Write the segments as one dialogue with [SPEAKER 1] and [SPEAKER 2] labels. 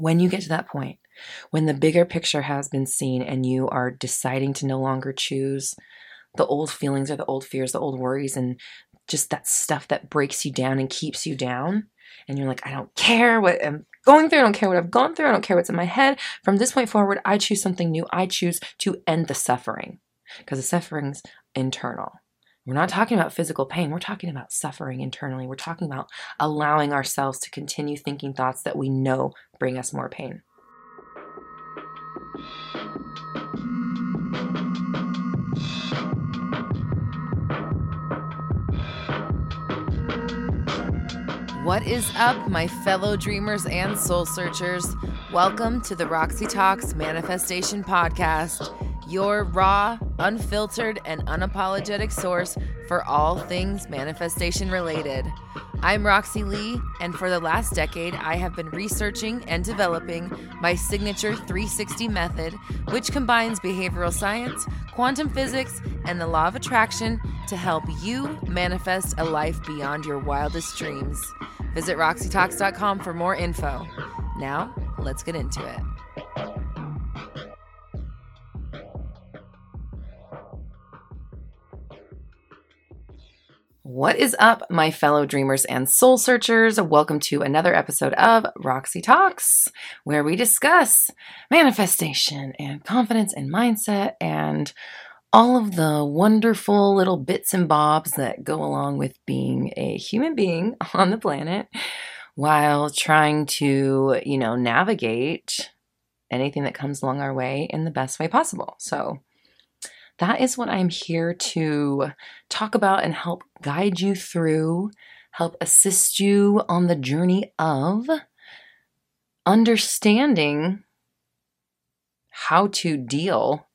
[SPEAKER 1] when you get to that point, when the bigger picture has been seen and you are deciding to no longer choose the old feelings or the old fears, the old worries, and just that stuff that breaks you down and keeps you down, and you're like, I don't care what I'm going through, I don't care what I've gone through, I don't care what's in my head. From this point forward, I choose something new. I choose to end the suffering because the suffering's internal. We're not talking about physical pain. We're talking about suffering internally. We're talking about allowing ourselves to continue thinking thoughts that we know bring us more pain. What is up, my fellow dreamers and soul searchers? Welcome to the Roxy Talks Manifestation Podcast, your raw, unfiltered, and unapologetic source for all things manifestation related. I'm Roxy Lee, and for the last decade, I have been researching and developing my signature 360 method, which combines behavioral science, quantum physics, and the law of attraction to help you manifest a life beyond your wildest dreams. Visit roxytalks.com for more info. Now, let's get into it. What is up, my fellow dreamers and soul searchers? Welcome to another episode of Roxy Talks, where we discuss manifestation and confidence and mindset and all of the wonderful little bits and bobs that go along with being a human being on the planet while trying to, you know, navigate anything that comes along our way in the best way possible. So, that is what I'm here to talk about and help guide you through, help assist you on the journey of understanding how to deal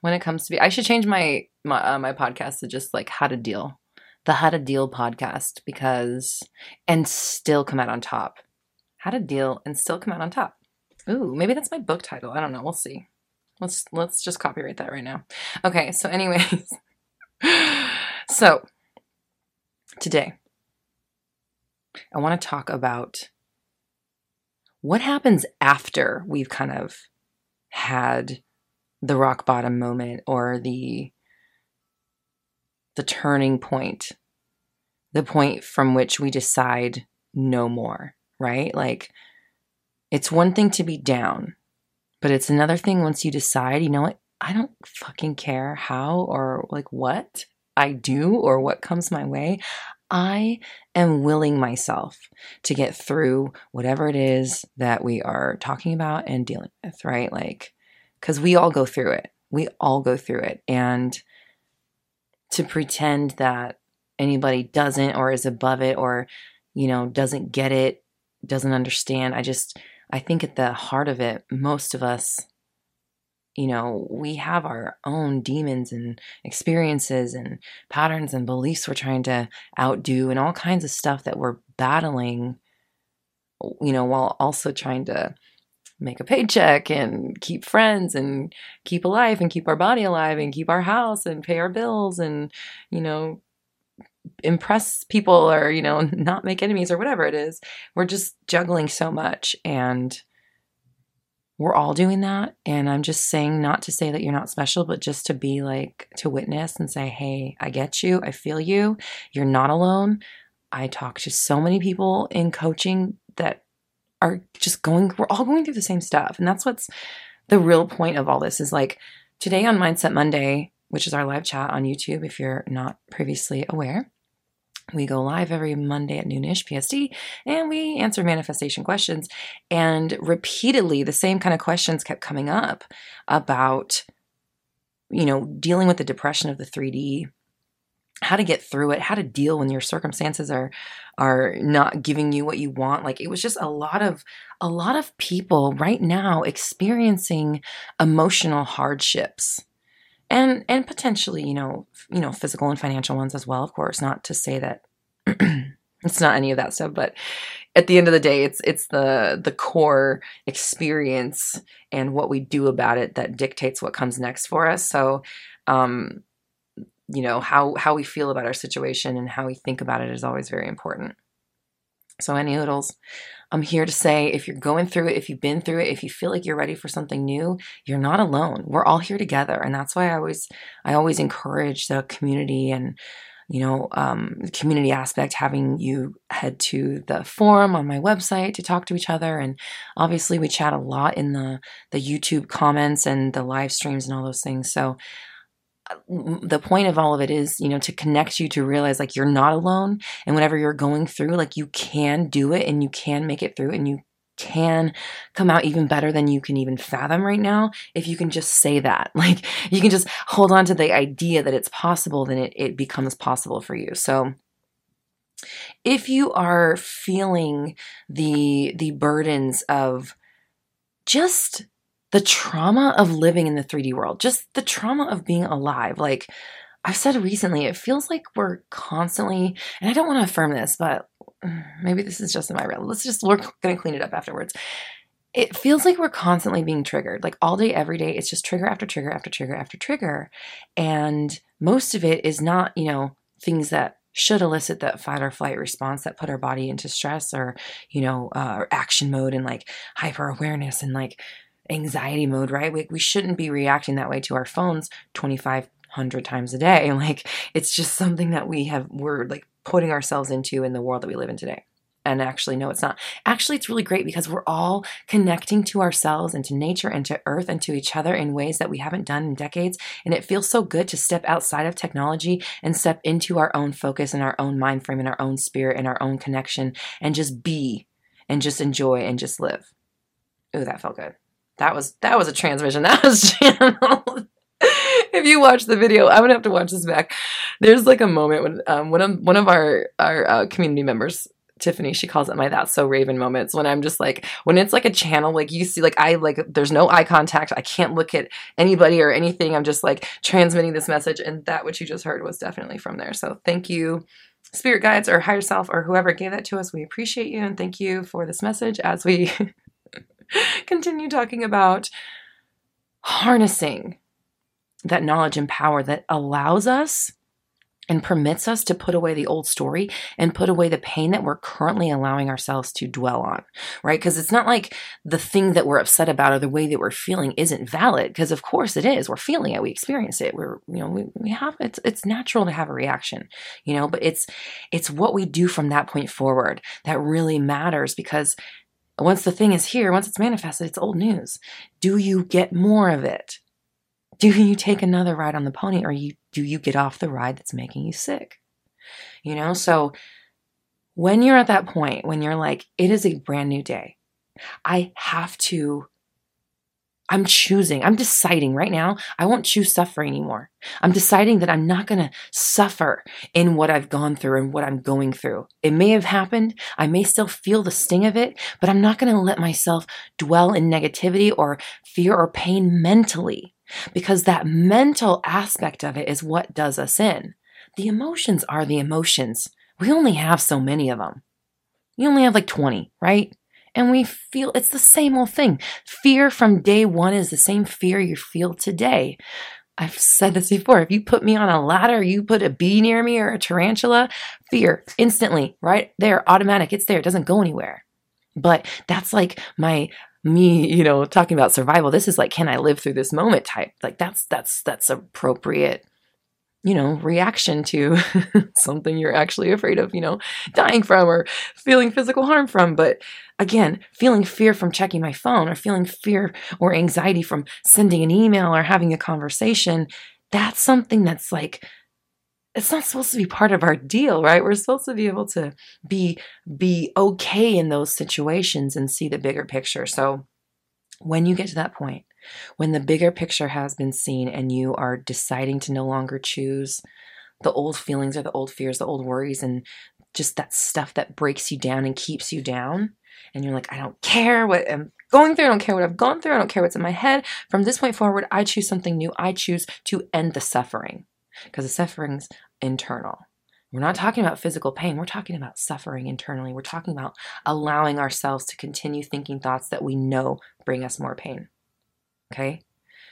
[SPEAKER 1] when it comes to be. I should change my my uh, my podcast to just like how to deal, the how to deal podcast because and still come out on top. How to deal and still come out on top. Ooh, maybe that's my book title. I don't know. We'll see. Let's let's just copyright that right now. Okay. So, anyways, so today I want to talk about what happens after we've kind of had the rock bottom moment or the the turning point the point from which we decide no more right like it's one thing to be down but it's another thing once you decide you know what i don't fucking care how or like what i do or what comes my way I am willing myself to get through whatever it is that we are talking about and dealing with, right? Like, because we all go through it. We all go through it. And to pretend that anybody doesn't or is above it or, you know, doesn't get it, doesn't understand, I just, I think at the heart of it, most of us you know, we have our own demons and experiences and patterns and beliefs we're trying to outdo and all kinds of stuff that we're battling, you know, while also trying to make a paycheck and keep friends and keep alive and keep our body alive and keep our house and pay our bills and, you know, impress people or, you know, not make enemies or whatever it is. We're just juggling so much and we're all doing that. And I'm just saying, not to say that you're not special, but just to be like, to witness and say, hey, I get you. I feel you. You're not alone. I talk to so many people in coaching that are just going, we're all going through the same stuff. And that's what's the real point of all this is like today on Mindset Monday, which is our live chat on YouTube, if you're not previously aware. We go live every Monday at noonish PST and we answer manifestation questions. And repeatedly, the same kind of questions kept coming up about, you know, dealing with the depression of the 3D, how to get through it, how to deal when your circumstances are are not giving you what you want. Like it was just a lot of a lot of people right now experiencing emotional hardships and and potentially you know you know physical and financial ones as well of course not to say that it's not any of that stuff but at the end of the day it's it's the the core experience and what we do about it that dictates what comes next for us. So um you know how how we feel about our situation and how we think about it is always very important So, any oodles, I'm here to say if you're going through it, if you've been through it, if you feel like you're ready for something new, you're not alone. We're all here together. And that's why I always I always encourage the community and you know, um, the community aspect, having you head to the forum on my website to talk to each other. And obviously we chat a lot in the, the YouTube comments and the live streams and all those things. So Uh, the point of all of it is, you know, to connect you to realize like you're not alone. And whatever you're going through, like you can do it and you can make it through and you can come out even better than you can even fathom right now if you can just say that like you can just hold on to the idea that it's possible then it, it becomes possible for you so if you are feeling the the burdens of just the trauma of living in the 3D world, just the trauma of being alive. Like I've said recently, it feels like we're constantly, and I don't want to affirm this, but maybe this is just in my realm. Let's just, we're going to clean it up afterwards. It feels like we're constantly being triggered. Like all day, every day, it's just trigger after trigger after trigger after trigger. And most of it is not, you know, things that should elicit that fight or flight response that put our body into stress or, you know, uh, action mode and like hyper awareness and like anxiety mode, right? We, we shouldn't be reacting that way to our phones 2,500 times a day. Like it's just something that we have, we're like putting ourselves into in the world that we live in today. And actually, no, it's not. Actually, it's really great because we're all connecting to ourselves and to nature and to earth and to each other in ways that we haven't done in decades. And it feels so good to step outside of technology and step into our own focus and our own mind frame and our own spirit and our own connection and just be and just enjoy and just live. Ooh, that felt good. That was that was a transmission. That was channeled. if you watch the video, I'm gonna have to watch this back. There's like a moment when um, one of one of our our uh, community members, Tiffany, she calls it my "That's So Raven" moments. When I'm just like, when it's like a channel, like you see, like I like, there's no eye contact. I can't look at anybody or anything. I'm just like transmitting this message, and that what you just heard was definitely from there. So thank you, spirit guides or higher self or whoever gave that to us. We appreciate you and thank you for this message as we continue talking about harnessing that knowledge and power that allows us and permits us to put away the old story and put away the pain that we're currently allowing ourselves to dwell on, right? Because it's not like the thing that we're upset about or the way that we're feeling isn't valid. Because of course it is. We're feeling it. We experience it. We're, you know, we, we have it's it's natural to have a reaction, you know. But it's it's what we do from that point forward that really matters because once the thing is here, once it's manifested, it's old news. Do you get more of it? Do you take another ride on the pony or you do you get off the ride that's making you sick? You know, so when you're at that point, when you're like, it is a brand new day, I have to I'm choosing, I'm deciding right now, I won't choose suffering anymore. I'm deciding that I'm not going to suffer in what I've gone through and what I'm going through. It may have happened. I may still feel the sting of it, but I'm not going to let myself dwell in negativity or fear or pain mentally because that mental aspect of it is what does us in. The emotions are the emotions. We only have so many of them. You only have like 20, right? And we feel it's the same old thing. Fear from day one is the same fear you feel today. I've said this before. If you put me on a ladder, you put a bee near me or a tarantula, fear instantly, right there, automatic. It's there. It doesn't go anywhere. But that's like my me, you know, talking about survival. This is like, can I live through this moment type? Like that's that's that's appropriate you know, reaction to something you're actually afraid of, you know, dying from or feeling physical harm from. But again, feeling fear from checking my phone or feeling fear or anxiety from sending an email or having a conversation, that's something that's like, it's not supposed to be part of our deal, right? We're supposed to be able to be be okay in those situations and see the bigger picture. So when you get to that point, when the bigger picture has been seen and you are deciding to no longer choose the old feelings or the old fears, the old worries, and just that stuff that breaks you down and keeps you down, and you're like, I don't care what I'm going through, I don't care what I've gone through, I don't care what's in my head. From this point forward, I choose something new. I choose to end the suffering because the suffering's internal. We're not talking about physical pain. We're talking about suffering internally. We're talking about allowing ourselves to continue thinking thoughts that we know bring us more pain okay?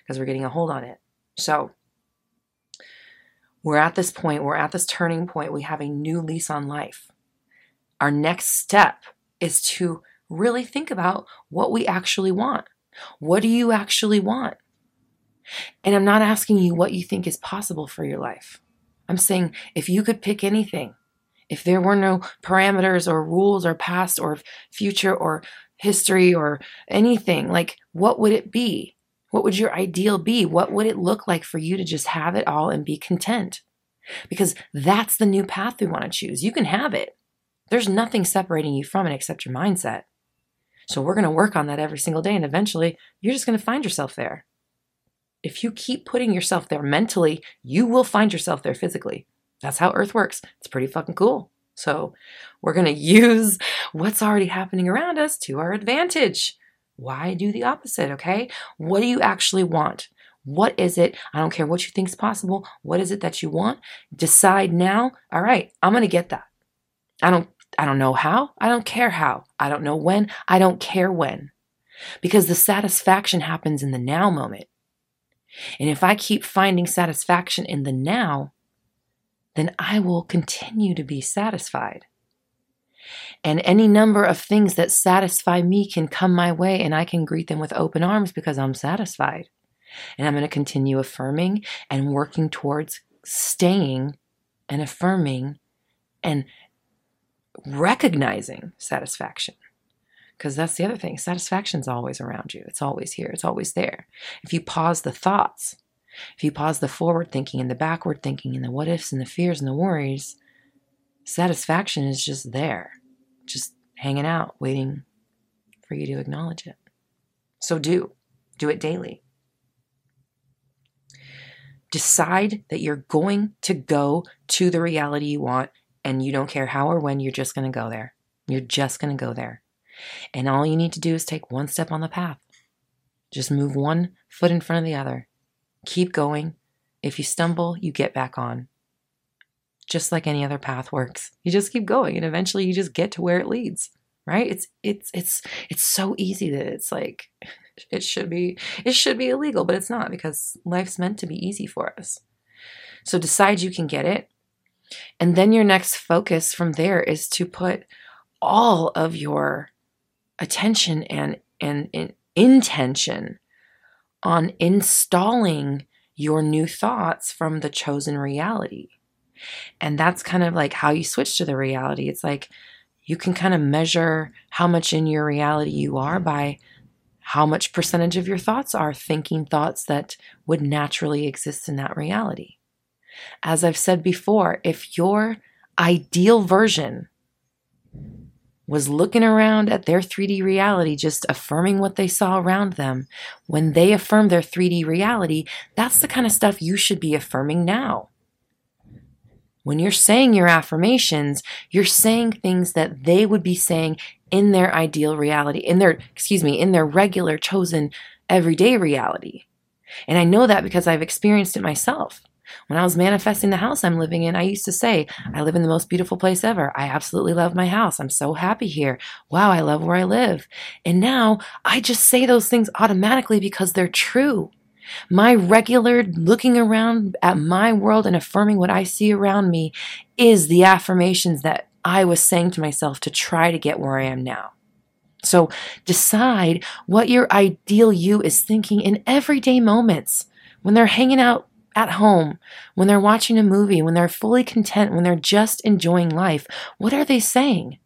[SPEAKER 1] Because we're getting a hold on it. So we're at this point, we're at this turning point. We have a new lease on life. our next step is to really think about what we actually want. What do you actually want? And I'm not asking you what you think is possible for your life. I'm saying if you could pick anything, if there were no parameters or rules or past or future or history or anything, like what would it be? What would your ideal be? What would it look like for you to just have it all and be content? Because that's the new path we want to choose. You can have it. There's nothing separating you from it except your mindset. So we're going to work on that every single day. And eventually, you're just going to find yourself there. If you keep putting yourself there mentally, you will find yourself there physically. That's how Earth works. It's pretty fucking cool. So we're going to use what's already happening around us to our advantage. Why do the opposite? Okay. What do you actually want? What is it? I don't care what you think is possible. What is it that you want? Decide now. All right, I'm going to get that. I don't I don't know how. I don't care how. I don't know when. I don't care when. Because the satisfaction happens in the now moment. And if I keep finding satisfaction in the now, then I will continue to be satisfied. And any number of things that satisfy me can come my way, and I can greet them with open arms because I'm satisfied. And I'm going to continue affirming and working towards staying and affirming and recognizing satisfaction. Because that's the other thing satisfaction's always around you, it's always here, it's always there. If you pause the thoughts, if you pause the forward thinking and the backward thinking and the what ifs and the fears and the worries, satisfaction is just there, just hanging out, waiting for you to acknowledge it. So do, do it daily. Decide that you're going to go to the reality you want and you don't care how or when, you're just going to go there. You're just going to go there. And all you need to do is take one step on the path. Just move one foot in front of the other. Keep going. If you stumble, you get back on. Just like any other path works. You just keep going and eventually you just get to where it leads. Right? It's it's it's it's so easy that it's like it should be it should be illegal, but it's not because life's meant to be easy for us. So decide you can get it. And then your next focus from there is to put all of your attention and, and, and intention on installing your new thoughts from the chosen reality. And that's kind of like how you switch to the reality. It's like you can kind of measure how much in your reality you are by how much percentage of your thoughts are thinking thoughts that would naturally exist in that reality. As I've said before, if your ideal version was looking around at their 3D reality, just affirming what they saw around them, when they affirm their 3D reality, that's the kind of stuff you should be affirming now. When you're saying your affirmations, you're saying things that they would be saying in their ideal reality, in their, excuse me, in their regular chosen everyday reality. And I know that because I've experienced it myself. When I was manifesting the house I'm living in, I used to say, I live in the most beautiful place ever. I absolutely love my house. I'm so happy here. Wow, I love where I live. And now I just say those things automatically because they're true. My regular looking around at my world and affirming what I see around me is the affirmations that I was saying to myself to try to get where I am now. So decide what your ideal you is thinking in everyday moments when they're hanging out at home, when they're watching a movie, when they're fully content, when they're just enjoying life, what are they saying?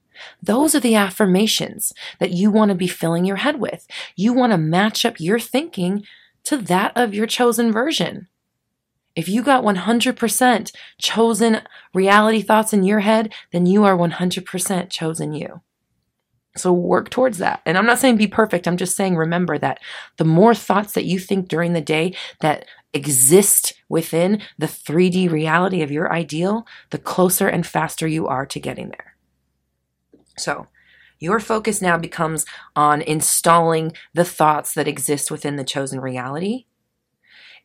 [SPEAKER 1] Those are the affirmations that you want to be filling your head with. You want to match up your thinking to that of your chosen version. If you got 100% chosen reality thoughts in your head, then you are 100% chosen you. So work towards that. And I'm not saying be perfect. I'm just saying remember that the more thoughts that you think during the day that exist within the 3D reality of your ideal, the closer and faster you are to getting there. So, your focus now becomes on installing the thoughts that exist within the chosen reality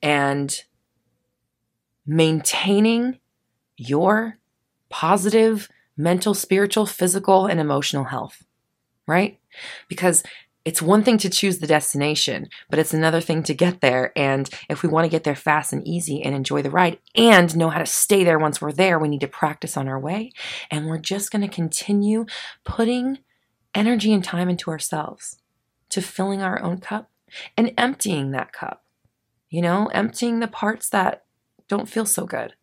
[SPEAKER 1] and maintaining your positive mental, spiritual, physical, and emotional health, right? Because it's one thing to choose the destination, but it's another thing to get there. And if we want to get there fast and easy and enjoy the ride and know how to stay there once we're there, we need to practice on our way. And we're just going to continue putting energy and time into ourselves to filling our own cup and emptying that cup. You know, emptying the parts that don't feel so good,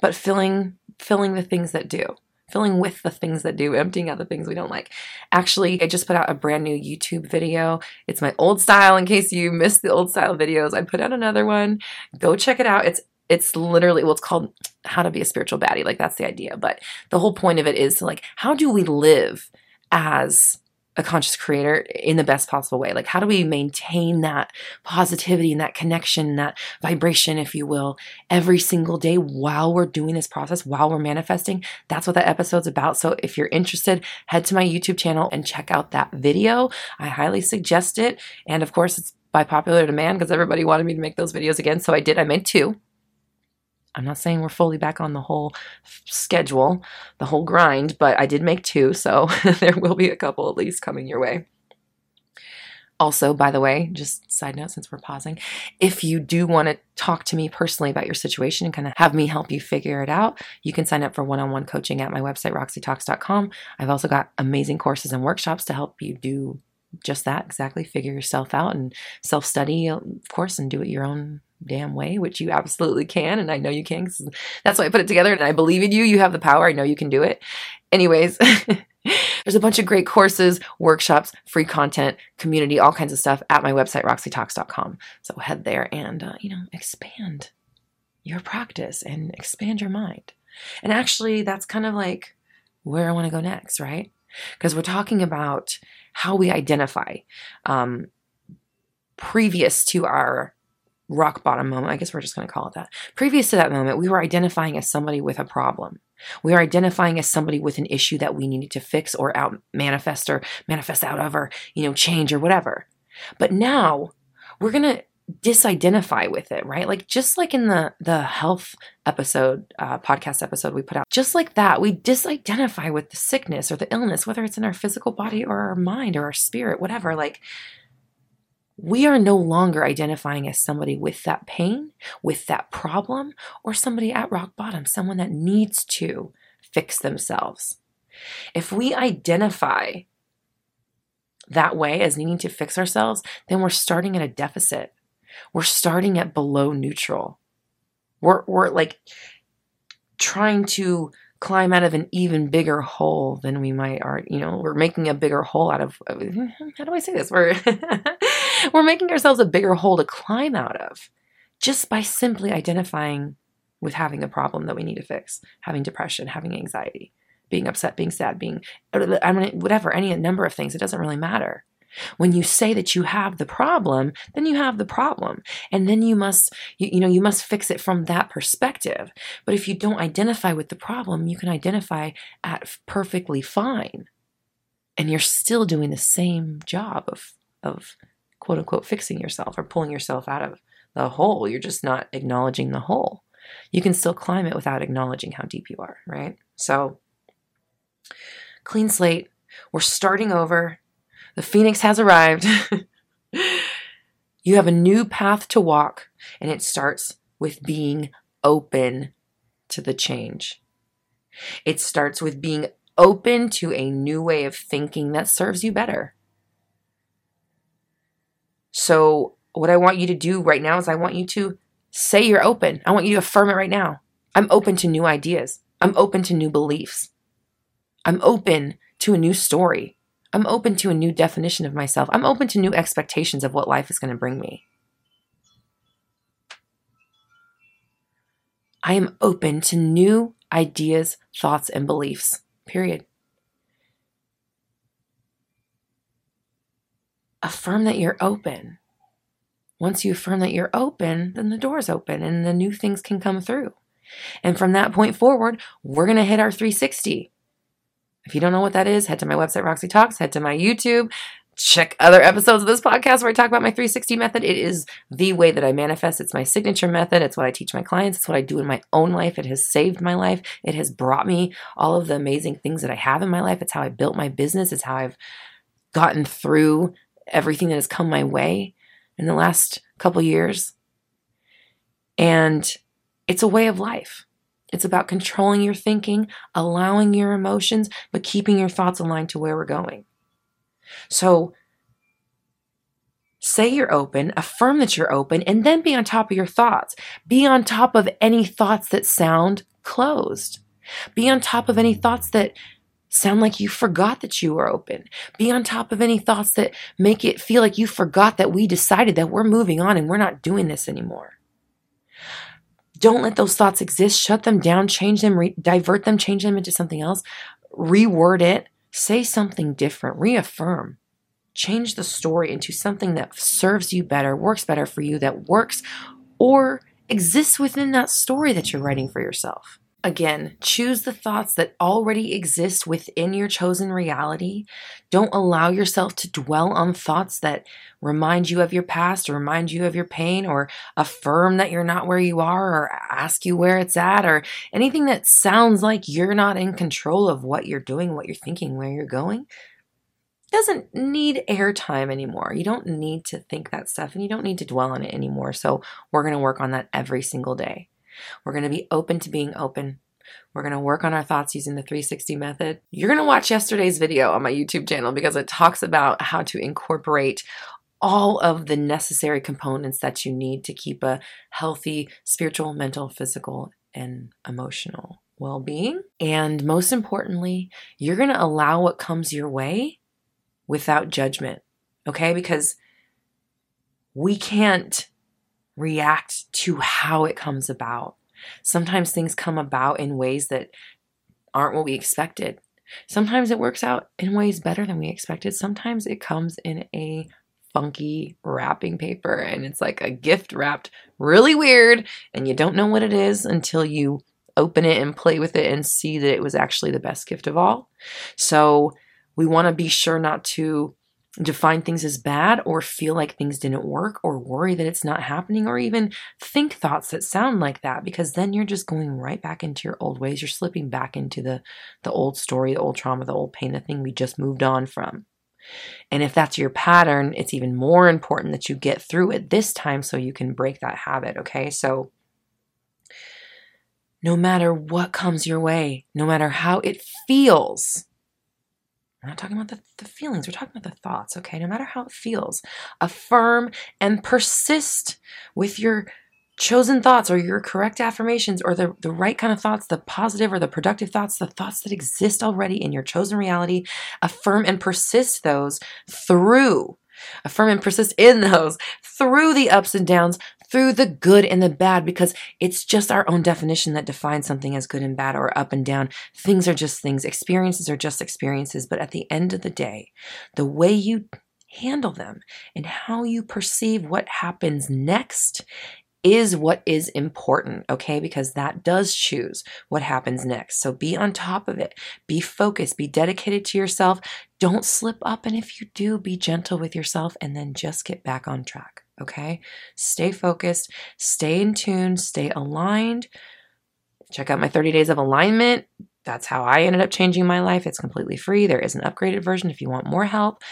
[SPEAKER 1] but filling filling the things that do filling with the things that do, emptying out the things we don't like. Actually, I just put out a brand new YouTube video. It's my old style. In case you missed the old style videos, I put out another one. Go check it out. It's it's literally well, it's called how to be a spiritual baddie. Like that's the idea. But the whole point of it is to like, how do we live as a conscious creator in the best possible way. Like, how do we maintain that positivity and that connection, that vibration, if you will, every single day while we're doing this process, while we're manifesting? That's what that episode's about. So, if you're interested, head to my YouTube channel and check out that video. I highly suggest it. And of course, it's by popular demand because everybody wanted me to make those videos again. So, I did. I made two. I'm not saying we're fully back on the whole schedule, the whole grind, but I did make two, so there will be a couple at least coming your way. Also, by the way, just side note since we're pausing, if you do want to talk to me personally about your situation and kind of have me help you figure it out, you can sign up for one on one coaching at my website, roxytalks.com. I've also got amazing courses and workshops to help you do just that exactly figure yourself out and self study, of course, and do it your own damn way, which you absolutely can. And I know you can that's why I put it together. And I believe in you. You have the power. I know you can do it. Anyways, there's a bunch of great courses, workshops, free content, community, all kinds of stuff at my website, roxytalks.com. So head there and, uh, you know, expand your practice and expand your mind. And actually, that's kind of like where I want to go next, right? Because we're talking about how we identify. Um, previous to our rock bottom moment. I guess we're just going to call it that. Previous to that moment, we were identifying as somebody with a problem. We were identifying as somebody with an issue that we needed to fix or out manifest or manifest out of or, you know, change or whatever. But now we're going to disidentify with it, right? Like just like in the the health episode, uh, podcast episode we put out, just like that, we disidentify with the sickness or the illness, whether it's in our physical body or our mind or our spirit, whatever. Like we are no longer identifying as somebody with that pain, with that problem, or somebody at rock bottom, someone that needs to fix themselves. If we identify that way as needing to fix ourselves, then we're starting at a deficit. We're starting at below neutral. We're, we're like trying to climb out of an even bigger hole than we might are you know we're making a bigger hole out of how do i say this? We're we're making ourselves a bigger hole to climb out of just by simply identifying with having a problem that we need to fix having depression having anxiety being upset being sad being uh, i mean whatever any number of things it doesn't really matter when you say that you have the problem, then you have the problem. And then you must, you, you, know, you must fix it from that perspective. But if you don't identify with the problem, you can identify at perfectly fine. And you're still doing the same job of, of quote unquote fixing yourself or pulling yourself out of the hole. You're just not acknowledging the hole. You can still climb it without acknowledging how deep you are, right? So, clean slate. We're starting over the phoenix has arrived. you have a new path to walk, and it starts with being open to the change. It starts with being open to a new way of thinking that serves you better. So, what I want you to do right now is I want you to say you're open. I want you to affirm it right now. I'm open to new ideas. I'm open to new beliefs. I'm open to a new story. I'm open to a new definition of myself. I'm open to new expectations of what life is going to bring me. I am open to new ideas, thoughts, and beliefs. Period. Affirm that you're open. Once you affirm that you're open, then the door's open and the new things can come through. And from that point forward, we're going to hit our 360. If you don't know what that is, head to my website, Roxy Talks, head to my YouTube, check other episodes of this podcast where I talk about my 360 method. It is the way that I manifest. It's my signature method. It's what I teach my clients. It's what I do in my own life. It has saved my life. It has brought me all of the amazing things that I have in my life. It's how I built my business. It's how I've gotten through everything that has come my way in the last couple years. And it's a way of life. It's about controlling your thinking, allowing your emotions, but keeping your thoughts aligned to where we're going. So, say you're open, affirm that you're open, and then be on top of your thoughts. Be on top of any thoughts that sound closed. Be on top of any thoughts that sound like you forgot that you were open. Be on top of any thoughts that make it feel like you forgot that we decided that we're moving on and we're not doing this anymore. Don't let those thoughts exist. Shut them down, change them, re- divert them, change them into something else, reword it, say something different, reaffirm. Change the story into something that serves you better, works better for you, that works or exists within that story that you're writing for yourself. Again, choose the thoughts that already exist within your chosen reality. Don't allow yourself to dwell on thoughts that remind you of your past or remind you of your pain or affirm that you're not where you are or ask you where it's at or anything that sounds like you're not in control of what you're doing, what you're thinking, where you're going. Doesn't need airtime anymore. You don't need to think that stuff and you don't need to dwell on it anymore. So, we're going to work on that every single day. We're going to be open to being open. We're going to work on our thoughts using the 360 method. You're going to watch yesterday's video on my YouTube channel because it talks about how to incorporate all of the necessary components that you need to keep a healthy spiritual, mental, physical, and emotional well being. And most importantly, you're going to allow what comes your way without judgment. Okay? Because we can't react to how it comes about. Sometimes things come about in ways that aren't what we expected. Sometimes it works out in ways better than we expected. Sometimes it comes in a funky wrapping paper and it's like a gift wrapped really weird and you don't know what it is until you open it and play with it and see that it was actually the best gift of all. So we want to be sure not to define things as bad or feel like things didn't work or worry that it's not happening or even think thoughts that sound like that because then you're just going right back into your old ways. You're slipping back into the the old story the old trauma the old pain the thing we just moved on from. And if that's your pattern it's even more important that you get through it this time so you can break that habit okay? So no matter what comes your way no matter how it feels we're not talking about the, the feelings, we're talking about the thoughts, okay? No matter how it feels, affirm and persist with your chosen thoughts or your correct affirmations or the, the right kind of thoughts, the positive or the productive thoughts, the thoughts that exist already in your chosen reality. Affirm and persist those through affirm and persist in those through the ups and downs, through the good and the bad because it's just our own definition that defines something as good and bad or up and down. Things are just things, experiences are just experiences. But at the end of the day, the way you handle them and how you perceive what happens next is what is important, okay? Because that does choose what happens next. So be on top of it. Be focused. Be dedicated to yourself. Don't slip up. And if you do, be gentle with yourself and then just get back on track. Okay. Stay focused, stay in tune, stay aligned. Check out my 30 days of alignment. That's how I ended up changing my life. It's completely free. There is an upgraded version if you want more help.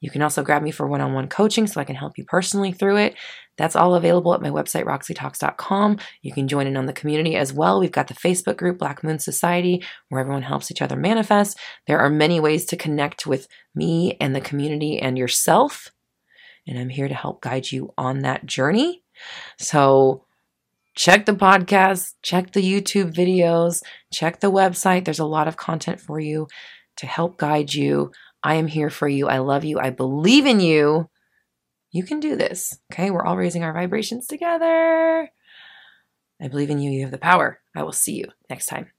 [SPEAKER 1] You can also grab me for one on one coaching so I can help you personally through it. That's all available at my website, roxytalks.com. You can join in on the community as well. We've got the Facebook group, Black Moon Society, where everyone helps each other manifest. There are many ways to connect with me and the community and yourself and I'm here to help guide you on that journey. So, check the podcast, check the YouTube videos, check the website. There's a lot of content for you to help guide you. I am here for you. I love you. I believe in you. You can do this. Okay. We're all raising our vibrations together. I believe in you. You have the power. I will see you next time.